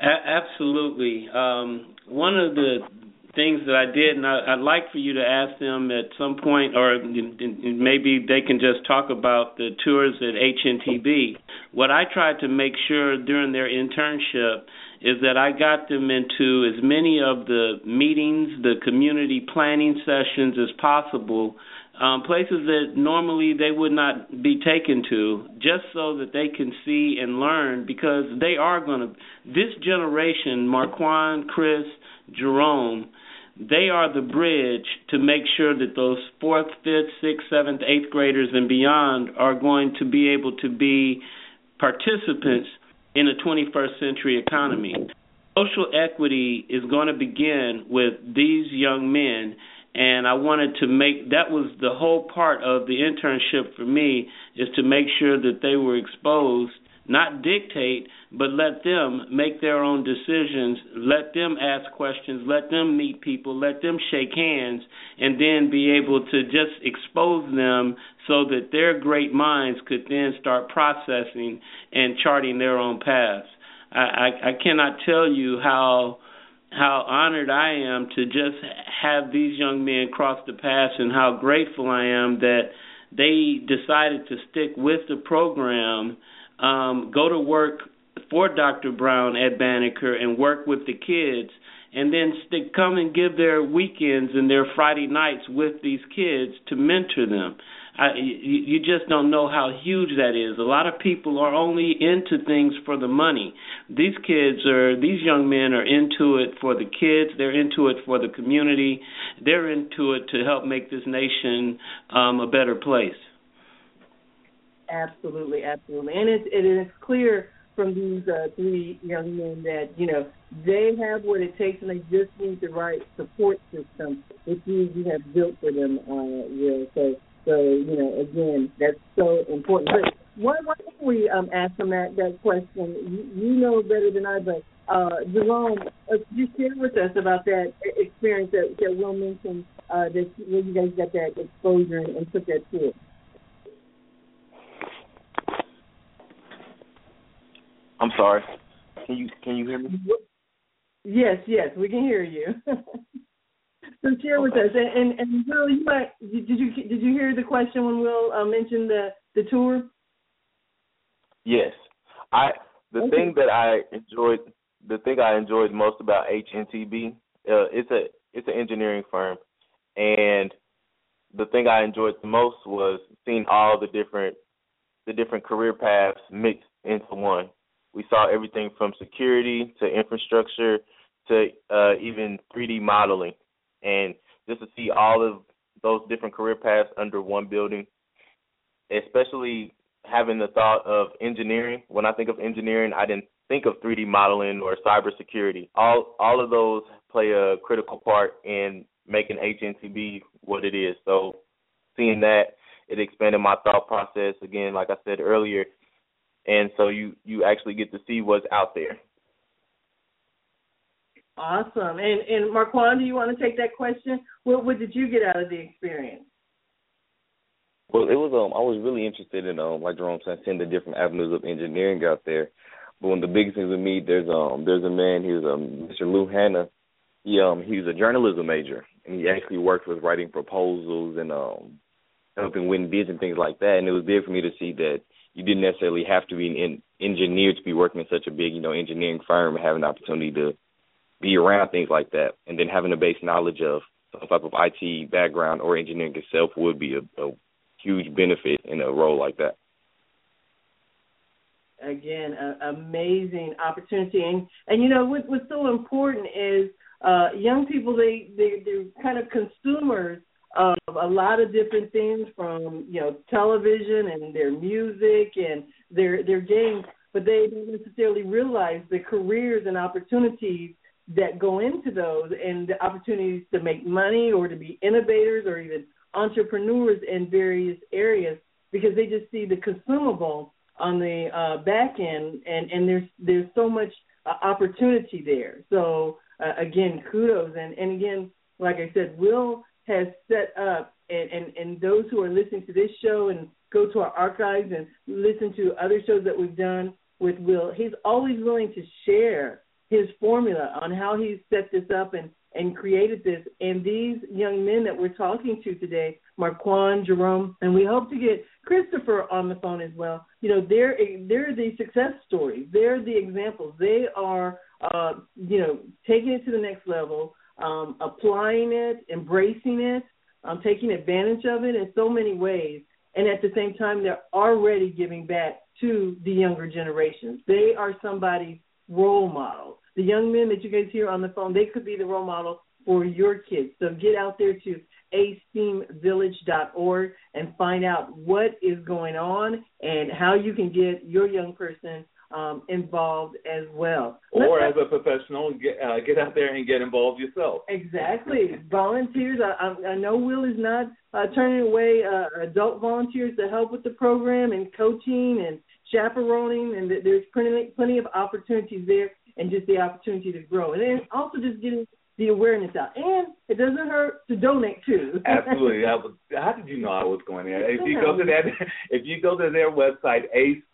A- absolutely. Um, one of the things that I did, and I, would like for you to ask them at some point, or maybe they can just talk about the tours at HNTB. What I tried to make sure during their internship is that I got them into as many of the meetings, the community planning sessions as possible, um, places that normally they would not be taken to, just so that they can see and learn because they are going to, this generation, Marquand, Chris, Jerome, they are the bridge to make sure that those fourth, fifth, sixth, seventh, eighth graders and beyond are going to be able to be participants in a 21st century economy. Social equity is going to begin with these young men and I wanted to make that was the whole part of the internship for me is to make sure that they were exposed not dictate, but let them make their own decisions, let them ask questions, let them meet people, let them shake hands, and then be able to just expose them so that their great minds could then start processing and charting their own paths. I, I, I cannot tell you how how honored I am to just have these young men cross the path, and how grateful I am that they decided to stick with the program um, go to work for Dr. Brown at Banneker and work with the kids, and then stick, come and give their weekends and their Friday nights with these kids to mentor them. I, you, you just don't know how huge that is. A lot of people are only into things for the money. These kids are, these young men are into it for the kids. They're into it for the community. They're into it to help make this nation um, a better place. Absolutely, absolutely, and it's it is clear from these uh, three young men that you know they have what it takes, and they just need the right support system which you you have built for them. Uh, Will so so you know again that's so important. But why why don't we um, ask them that that question? You, you know better than I, but uh, Jerome, uh, you share with us about that experience that, that Will mentioned uh, that where you guys got that exposure and, and took that tour. I'm sorry. Can you can you hear me? Yes, yes, we can hear you. so share okay. with us, and, and and Will, you might did you did you hear the question when Will uh, mentioned the the tour? Yes, I the okay. thing that I enjoyed the thing I enjoyed most about HNTB uh, it's a it's an engineering firm, and the thing I enjoyed the most was seeing all the different the different career paths mixed into one. We saw everything from security to infrastructure to uh, even 3D modeling, and just to see all of those different career paths under one building, especially having the thought of engineering. When I think of engineering, I didn't think of 3D modeling or cybersecurity. All all of those play a critical part in making HNTB what it is. So seeing that, it expanded my thought process. Again, like I said earlier, and so you you actually get to see what's out there. Awesome. And and Marquand, do you want to take that question? What what did you get out of the experience? Well, it was um I was really interested in um like Jerome said, seeing the different avenues of engineering out there. But one of the biggest things with me, there's um there's a man, he's um Mr. Lou Hanna. He um he's a journalism major and he actually worked with writing proposals and um helping win bids and things like that. And it was big for me to see that you didn't necessarily have to be an engineer to be working in such a big, you know, engineering firm and having the opportunity to be around things like that, and then having a base knowledge of some type of IT background or engineering itself would be a, a huge benefit in a role like that. Again, a, amazing opportunity, and and you know what, what's so important is uh, young people they they they're kind of consumers of a lot of different things from you know television and their music and their their games, but they don't necessarily realize the careers and opportunities that go into those and the opportunities to make money or to be innovators or even entrepreneurs in various areas because they just see the consumable on the uh, back end and and there's there's so much uh, opportunity there. So uh, again, kudos and and again, like I said, Will has set up, and, and, and those who are listening to this show and go to our archives and listen to other shows that we've done with Will, he's always willing to share his formula on how he set this up and and created this. And these young men that we're talking to today, Marquand, Jerome, and we hope to get Christopher on the phone as well. You know, they're they're the success stories. They're the examples. They are, uh, you know, taking it to the next level, um, applying it, embracing it, um, taking advantage of it in so many ways. And at the same time, they're already giving back to the younger generations. They are somebody's role model. The young men that you guys hear on the phone, they could be the role model for your kids. So get out there to asteamvillage.org and find out what is going on and how you can get your young person um, involved as well. Or as a professional, get uh, get out there and get involved yourself. Exactly, volunteers. I, I, know Will is not uh, turning away uh, adult volunteers to help with the program and coaching and chaperoning, and there's plenty plenty of opportunities there, and just the opportunity to grow, and then also just getting the awareness out. And it doesn't hurt to donate too. Absolutely. Was, how did you know I was going there? If you go to that, if you go to their website,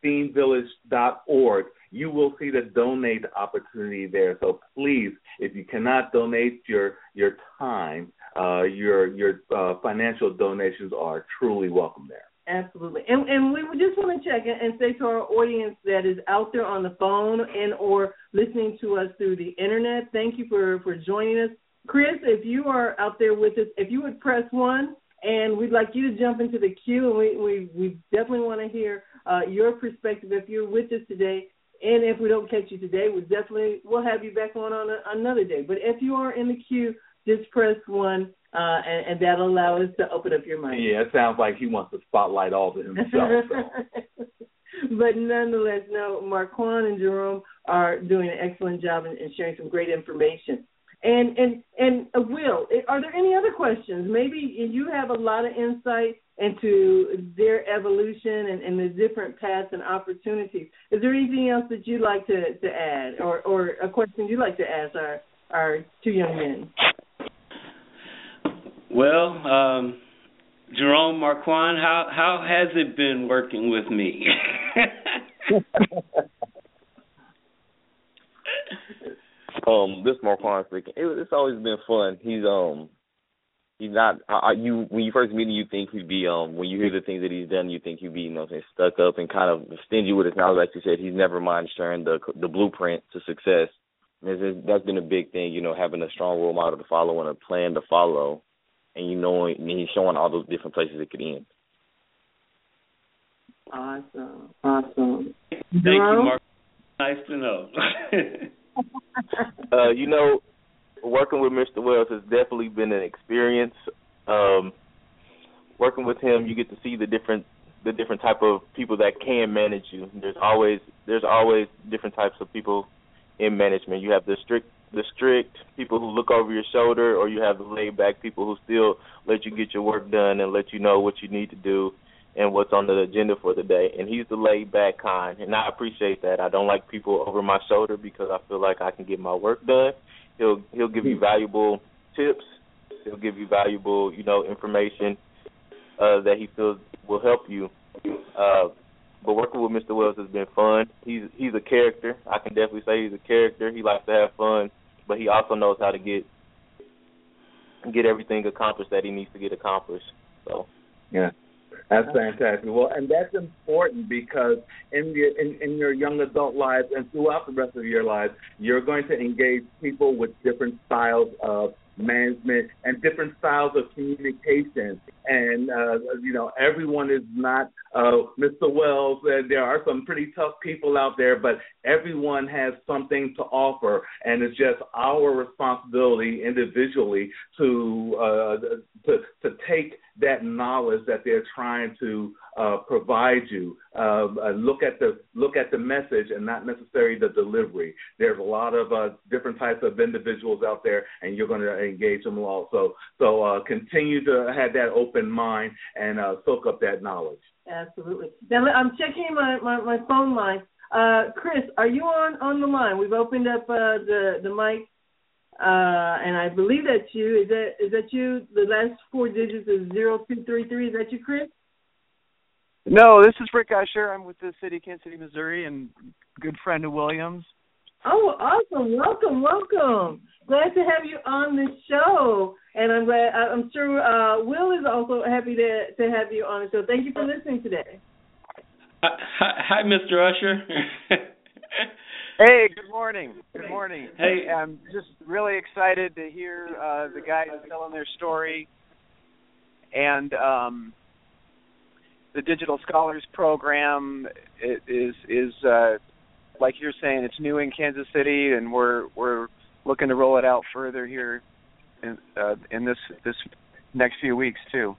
asteamvillage.org, you will see the donate opportunity there. So please, if you cannot donate your your time, uh, your your uh, financial donations are truly welcome there. Absolutely, and and we just want to check and say to our audience that is out there on the phone and or listening to us through the internet, thank you for for joining us, Chris. If you are out there with us, if you would press one, and we'd like you to jump into the queue, and we we, we definitely want to hear uh, your perspective if you're with us today. And if we don't catch you today, we definitely we'll have you back on on a, another day. But if you are in the queue, just press one uh, and, and that'll allow us to open up your mind. Yeah, it sounds like he wants the spotlight all to himself. So. but nonetheless, no, Marquand and Jerome are doing an excellent job in, in sharing some great information. And and and uh, Will, are there any other questions? Maybe you have a lot of insight into their evolution and, and the different paths and opportunities. Is there anything else that you'd like to, to add, or or a question you'd like to ask our our two young men? Well, um, Jerome Marquand, how how has it been working with me? um, this Marquand speaking. It, it's always been fun. He's um, he's not. You when you first meet him, you think he'd be um. When you hear the things that he's done, you think he'd be you know saying stuck up and kind of stingy with his knowledge. Like you said, he's never mind sharing the the blueprint to success. And that's been a big thing, you know, having a strong role model to follow and a plan to follow and you know and he's showing all those different places it could end. Awesome. Awesome. Thank you, Mark. Nice to know. uh, you know, working with Mr. Wells has definitely been an experience. Um, working with him, you get to see the different the different type of people that can manage you. There's always there's always different types of people in management. You have the strict the strict people who look over your shoulder, or you have the laid back people who still let you get your work done and let you know what you need to do and what's on the agenda for the day. And he's the laid back kind, and I appreciate that. I don't like people over my shoulder because I feel like I can get my work done. He'll he'll give you valuable tips. He'll give you valuable, you know, information uh, that he feels will help you. Uh, but working with Mr. Wells has been fun. He's he's a character. I can definitely say he's a character. He likes to have fun but he also knows how to get get everything accomplished that he needs to get accomplished. So yeah. That's fantastic. Well, and that's important because in your in, in your young adult lives and throughout the rest of your lives, you're going to engage people with different styles of management and different styles of communication. And uh, you know, everyone is not uh, Mr. Wells. There are some pretty tough people out there, but everyone has something to offer, and it's just our responsibility individually to uh, to to take that knowledge that they're trying to uh, provide you. Uh, uh, look at the look at the message and not necessarily the delivery. There's a lot of uh, different types of individuals out there, and you're going to engage them all. So uh, continue to have that open mind and soak up that knowledge. Absolutely. Now I'm checking my my, my phone line. Chris, are you on on the line? We've opened up the the mic uh, and I believe that's you. Is that is that you? The last four digits is zero two three three. Is that you, Chris? No, this is Rick Usher. I'm with the city of Kansas City, Missouri, and good friend of Williams. Oh, awesome! Welcome, welcome. Glad to have you on the show, and I'm glad. I'm sure uh, Will is also happy to to have you on the show. Thank you for listening today. Hi, hi Mr. Usher. hey, good morning. Good morning. Hey, I'm just really excited to hear uh, the guys telling their story, and um, the Digital Scholars Program is is uh, like you're saying, it's new in Kansas City, and we're we're looking to roll it out further here in uh, in this this next few weeks too.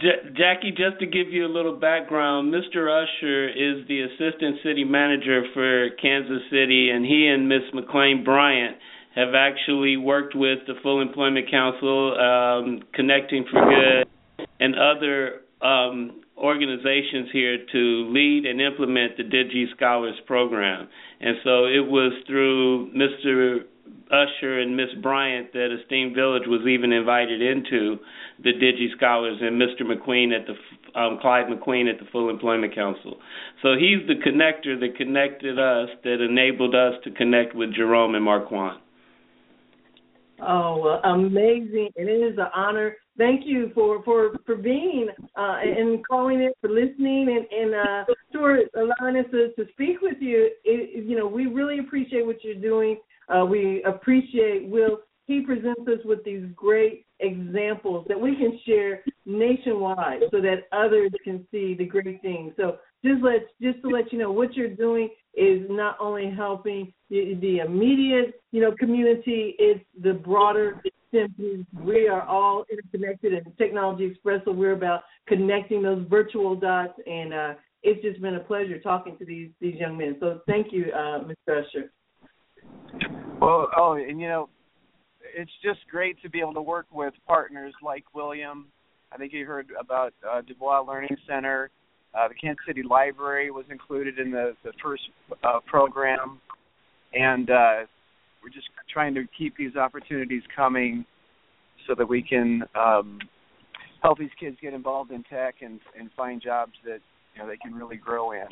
J- Jackie, just to give you a little background, Mr. Usher is the assistant city manager for Kansas City, and he and Miss McLean Bryant have actually worked with the Full Employment Council, um, Connecting for Good, and other um, organizations here to lead and implement the Digi Scholars program. And so it was through Mr. Usher and Miss Bryant that A Steam Village was even invited into the Digi Scholars and Mr. McQueen at the um, Clyde McQueen at the Full Employment Council. So he's the connector that connected us, that enabled us to connect with Jerome and Marquand. Oh, well, amazing! It is an honor thank you for for for being uh, and calling it, for listening, and and uh, for allowing us to, to speak with you. It, you know, we really appreciate what you're doing. Uh, we appreciate Will. He presents us with these great examples that we can share nationwide, so that others can see the great things. So just let just to let you know what you're doing is not only helping the, the immediate you know community, it's the broader simply we are all interconnected and technology expresso we're about connecting those virtual dots and uh, it's just been a pleasure talking to these these young men so thank you uh, mr usher well oh and you know it's just great to be able to work with partners like william. I think you heard about uh, dubois learning center. Uh, the kansas city library was included in the the first uh, program. And uh, we're just trying to keep these opportunities coming so that we can um, help these kids get involved in tech and and find jobs that you know they can really grow in.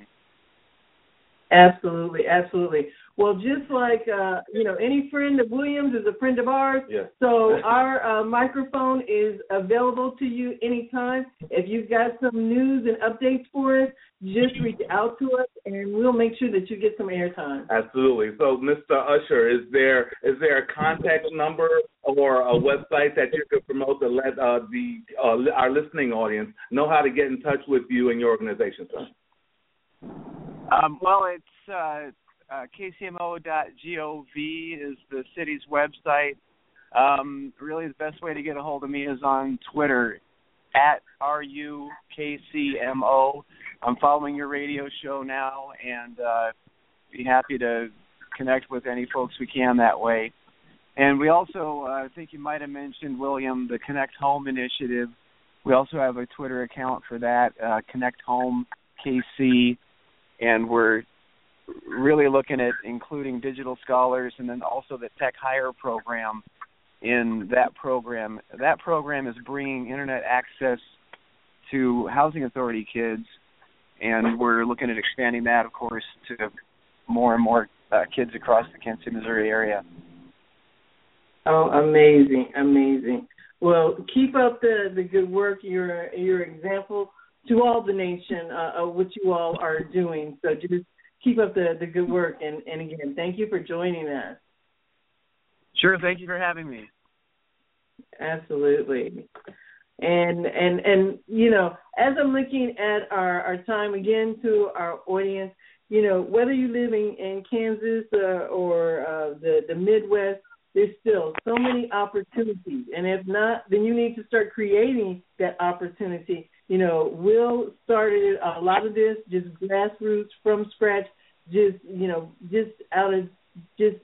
Absolutely, absolutely. Well, just like uh, you know, any friend of Williams is a friend of ours. Yes. So our uh, microphone is available to you anytime. If you've got some news and updates for us, just reach out to us, and we'll make sure that you get some airtime. Absolutely. So, Mr. Usher, is there is there a contact number or a website that you could promote to let uh, the uh, our listening audience know how to get in touch with you and your organization, sir? Um, well, it's uh, uh, kcmo.gov is the city's website. Um, really, the best way to get a hold of me is on Twitter at rukcmo. I'm following your radio show now, and uh, be happy to connect with any folks we can that way. And we also, uh, I think you might have mentioned William, the Connect Home initiative. We also have a Twitter account for that, uh, Connect Home KC and we're really looking at including digital scholars and then also the tech hire program in that program. That program is bringing internet access to housing authority kids, and we're looking at expanding that, of course, to more and more uh, kids across the Kansas Missouri area. Oh, amazing, amazing. Well, keep up the the good work. Your your example to all the nation uh, of what you all are doing. So just keep up the, the good work. And, and again, thank you for joining us. Sure. Thank you for having me. Absolutely. And and and you know, as I'm looking at our our time again to our audience, you know, whether you live in, in Kansas uh, or uh, the the Midwest, there's still so many opportunities. And if not, then you need to start creating that opportunity you know, Will started a lot of this just grassroots from scratch, just you know, just out of just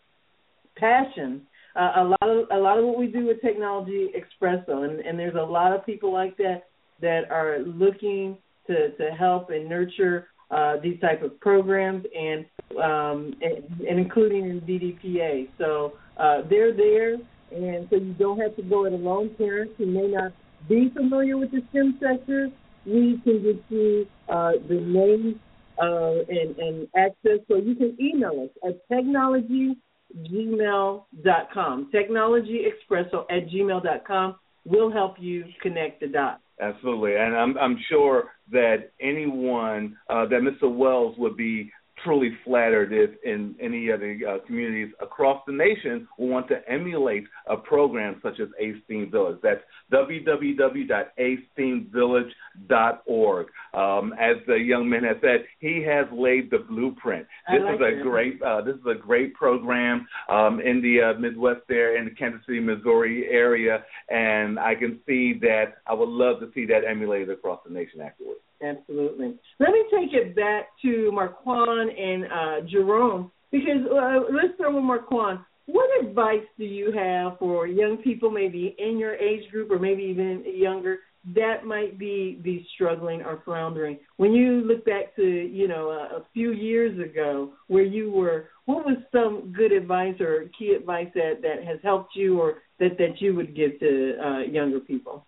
passion. Uh, a lot of a lot of what we do with technology espresso, and, and there's a lot of people like that that are looking to to help and nurture uh, these type of programs, and um, and, and including in BDPA. So uh, they're there, and so you don't have to go it alone. Parents who may not be familiar with the STEM sector, we can get you uh, the name uh, and, and access. So you can email us at technologygmail.com. Technologyexpresso at gmail.com We'll help you connect the dots. Absolutely, and I'm I'm sure that anyone uh, that Mr. Wells would be truly flattered if in any other uh, communities across the nation will want to emulate a program such as A Steam Village. That's www.asteamvillage.org. Um, as the young man has said, he has laid the blueprint. This like is a it. great uh, this is a great program um, in the uh, Midwest there in the Kansas City, Missouri area, and I can see that I would love to see that emulated across the nation afterwards. Absolutely. Let me take it back to Marquand and uh, Jerome because uh, let's start with Marquand. What advice do you have for young people, maybe in your age group or maybe even younger, that might be be struggling or floundering? When you look back to you know a, a few years ago where you were, what was some good advice or key advice that that has helped you or that that you would give to uh, younger people?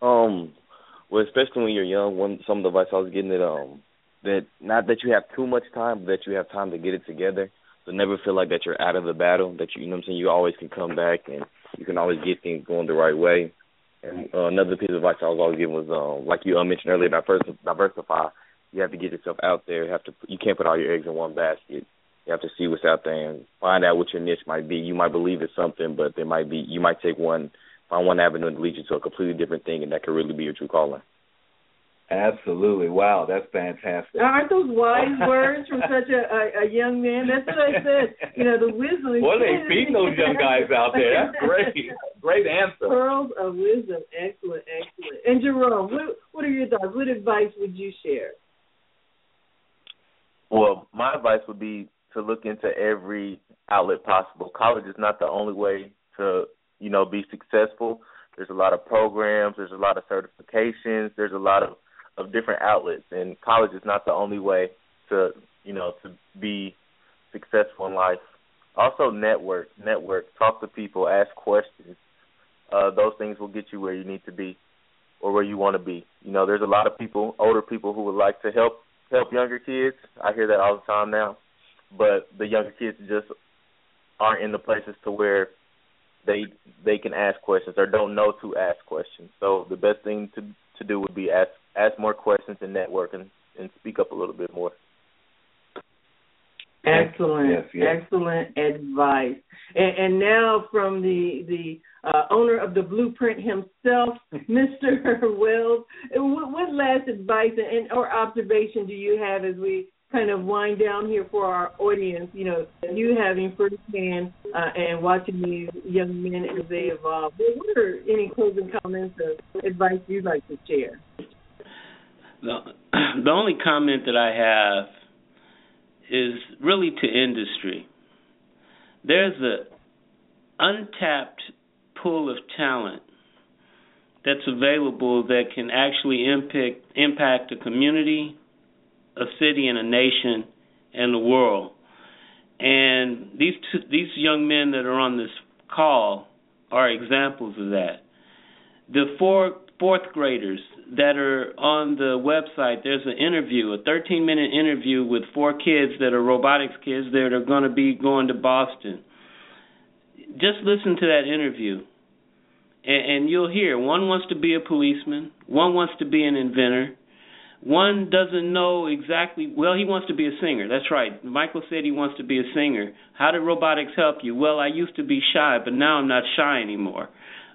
Um, well, especially when you're young, one some of the advice I was getting that um that not that you have too much time, but that you have time to get it together. So never feel like that you're out of the battle. That you, you know what I'm saying. You always can come back and you can always get things going the right way. And uh, another piece of advice I was always giving was um like you uh, mentioned earlier, diversify. You have to get yourself out there. You have to. You can't put all your eggs in one basket. You have to see what's out there and find out what your niche might be. You might believe it's something, but there might be you might take one find one avenue and lead you to a completely different thing, and that could really be your true calling. Absolutely. Wow, that's fantastic. Aren't those wise words from such a, a, a young man? That's what I said. You know, the wisdom. Well, they feeding those young guys out there? That's great. Great answer. Pearls of wisdom. Excellent, excellent. And Jerome, what, what are your thoughts? What advice would you share? Well, my advice would be to look into every outlet possible. College is not the only way to you know, be successful. There's a lot of programs, there's a lot of certifications, there's a lot of of different outlets and college is not the only way to, you know, to be successful in life. Also network, network, talk to people, ask questions. Uh those things will get you where you need to be or where you want to be. You know, there's a lot of people, older people who would like to help help younger kids. I hear that all the time now. But the younger kids just aren't in the places to where they they can ask questions or don't know to ask questions. So the best thing to to do would be ask ask more questions and network and, and speak up a little bit more. Excellent, yes, yes. excellent advice. And, and now from the the uh, owner of the blueprint himself, Mr. Wells, what, what last advice and or observation do you have as we kind of wind down here for our audience, you know, you having firsthand uh, and watching these young men as they evolve, what are any closing comments or advice you'd like to share? The, the only comment that I have is really to industry. There's an untapped pool of talent that's available that can actually impact impact a community a city and a nation and the world. And these two, these young men that are on this call are examples of that. The four fourth graders that are on the website, there's an interview, a 13 minute interview with four kids that are robotics kids that are going to be going to Boston. Just listen to that interview, and, and you'll hear one wants to be a policeman, one wants to be an inventor, one doesn't know exactly well he wants to be a singer. That's right. Michael said he wants to be a singer. How did robotics help you? Well i used to be shy but now i'm not shy anymore.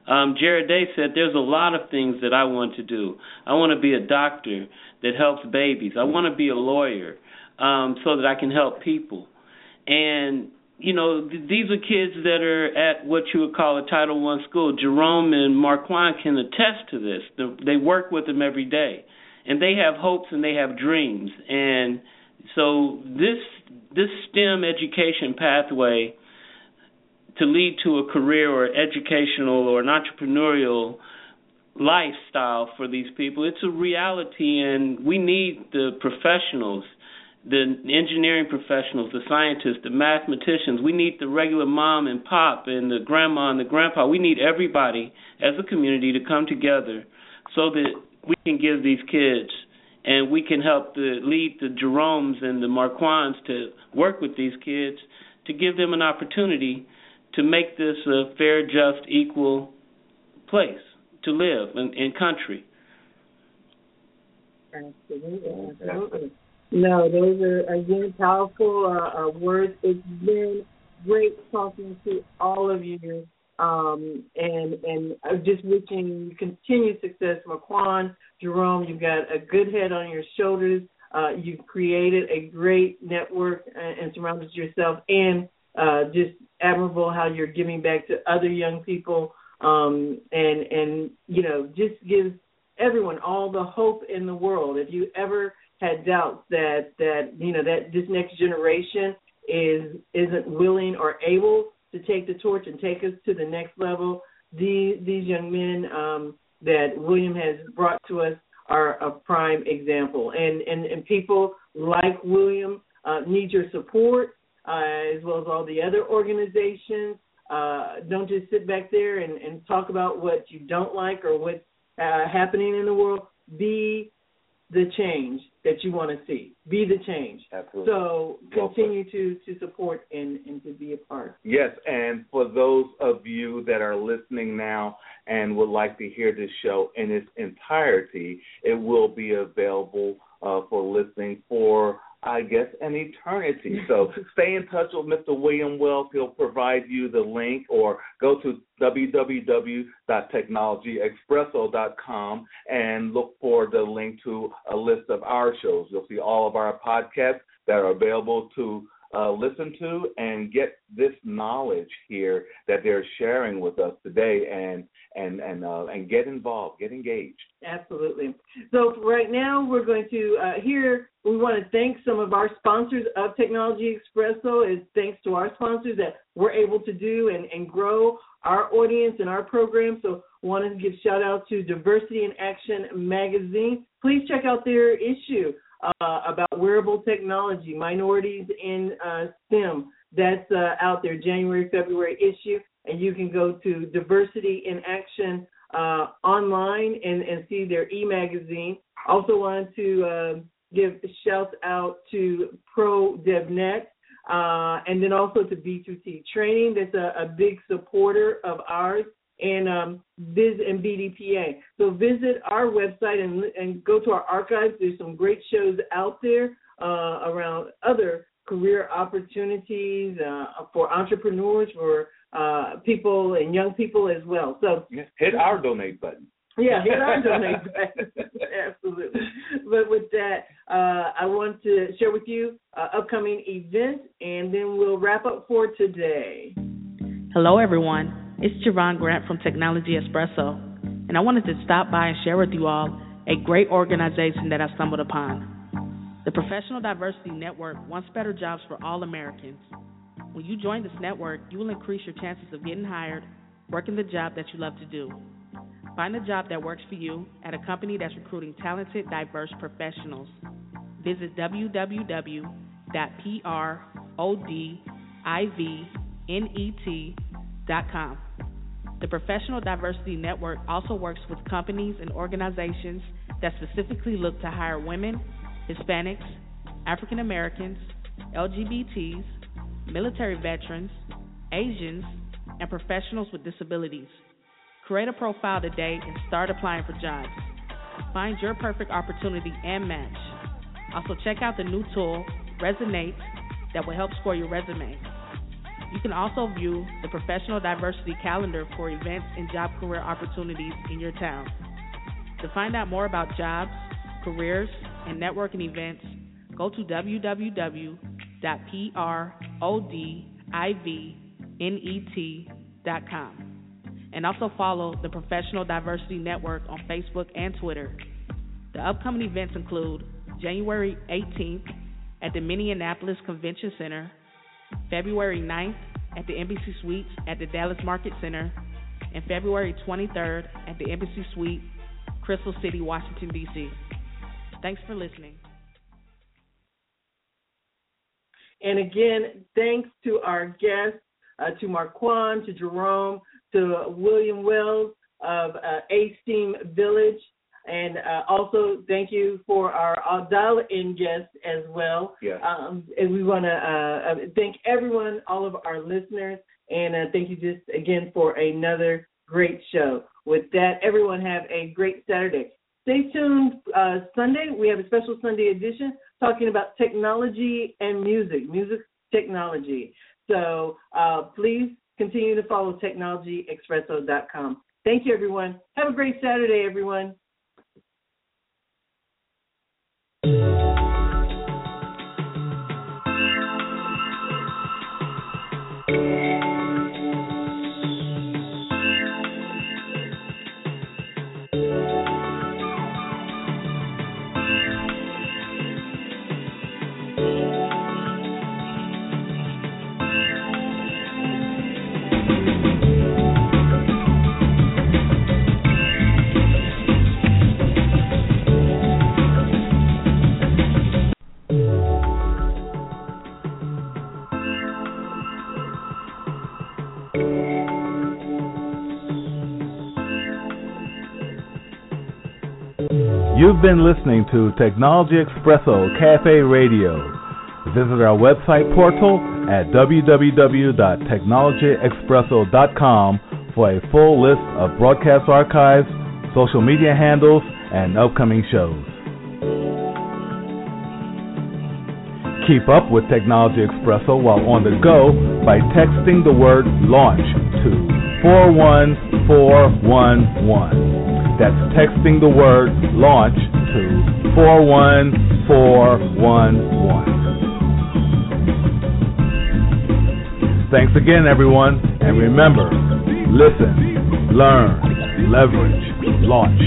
Um jared day said there's a lot of things that i want to do. I want to be a doctor that helps babies. I want to be a lawyer um so that i can help people. And you know th- these are kids that are at what you would call a title one school. Jerome and marquand can attest to this. They work with them every day and they have hopes and they have dreams. And so this this STEM education pathway to lead to a career or educational or an entrepreneurial lifestyle for these people it's a reality. And we need the professionals the engineering professionals the scientists the mathematicians. We need the regular mom and pop and the grandma and the grandpa. We need everybody as a community to come together so that we can give these kids, and we can help the lead the Jeromes and the Marquans to work with these kids to give them an opportunity to make this a fair, just, equal place to live in country. Absolutely, absolutely. No, those are again powerful uh, uh, words. It's been great talking to all of you, um, and and just wishing you continued success, Marquan, Jerome. You've got a good head on your shoulders. Uh, you've created a great network and, and surrounded yourself, and uh, just admirable how you're giving back to other young people, um, and and you know just gives everyone all the hope in the world. If you ever had doubts that that you know that this next generation is isn't willing or able to take the torch and take us to the next level, these these young men um, that William has brought to us are a prime example. And and and people like William uh, need your support uh, as well as all the other organizations. Uh, don't just sit back there and, and talk about what you don't like or what's uh, happening in the world. Be the change that you want to see. Be the change. Absolutely. So continue to to support and and to be a part. Yes, and for those of you that are listening now and would like to hear this show in its entirety, it will be available uh, for listening for I guess, an eternity. So stay in touch with Mr. William Wells. He'll provide you the link or go to www.technologyexpresso.com and look for the link to a list of our shows. You'll see all of our podcasts that are available to uh, listen to and get this knowledge here that they're sharing with us today and and and uh, and get involved, get engaged. Absolutely. So right now we're going to uh, hear. We want to thank some of our sponsors of Technology Expresso. is thanks to our sponsors that we're able to do and, and grow our audience and our program. So want to give shout out to Diversity in Action magazine. Please check out their issue uh, about wearable technology, minorities in uh, STEM. That's uh, out there, January, February issue. And you can go to Diversity in Action uh, online and, and see their e magazine. Also, wanted to uh, give shouts out to Pro DivNet. Uh, and then also to B2T Training, that's a, a big supporter of ours and um, Biz and BDPA. So visit our website and and go to our archives. There's some great shows out there uh, around other career opportunities uh, for entrepreneurs, for uh, people and young people as well. So hit our donate button. Yeah, hit our donate button. Absolutely. But with that, uh, I want to share with you uh, upcoming events, and then we'll wrap up for today. Hello, everyone. It's Javon Grant from Technology Espresso, and I wanted to stop by and share with you all a great organization that I stumbled upon. The Professional Diversity Network wants better jobs for all Americans. When you join this network, you will increase your chances of getting hired, working the job that you love to do. Find a job that works for you at a company that's recruiting talented, diverse professionals. Visit www.prodivnet.com. The Professional Diversity Network also works with companies and organizations that specifically look to hire women, Hispanics, African Americans, LGBTs, military veterans, Asians, and professionals with disabilities. Create a profile today and start applying for jobs. Find your perfect opportunity and match. Also, check out the new tool, Resonate, that will help score your resume. You can also view the professional diversity calendar for events and job career opportunities in your town. To find out more about jobs, careers, and networking events, go to www.prodivnet.com and also follow the Professional Diversity Network on Facebook and Twitter. The upcoming events include January 18th at the Minneapolis Convention Center February 9th at the Embassy Suites at the Dallas Market Center, and February 23rd at the Embassy Suite, Crystal City, Washington, D.C. Thanks for listening. And again, thanks to our guests, uh, to Marquan, to Jerome, to William Wells of uh, A Steam Village. And uh, also, thank you for our, dial-in guests as well. Yes. Um, and we want to uh, uh, thank everyone, all of our listeners, and uh, thank you just again for another great show. With that, everyone have a great Saturday. Stay tuned. Uh, Sunday, we have a special Sunday edition talking about technology and music, music technology. So uh, please continue to follow technologyexpresso.com. Thank you, everyone. Have a great Saturday, everyone. Bye. You've been listening to Technology Expresso Cafe Radio. Visit our website portal at www.technologyexpresso.com for a full list of broadcast archives, social media handles, and upcoming shows. Keep up with Technology Expresso while on the go by texting the word launch to 41411. That's texting the word launch to 41411. Thanks again, everyone. And remember listen, learn, leverage, launch.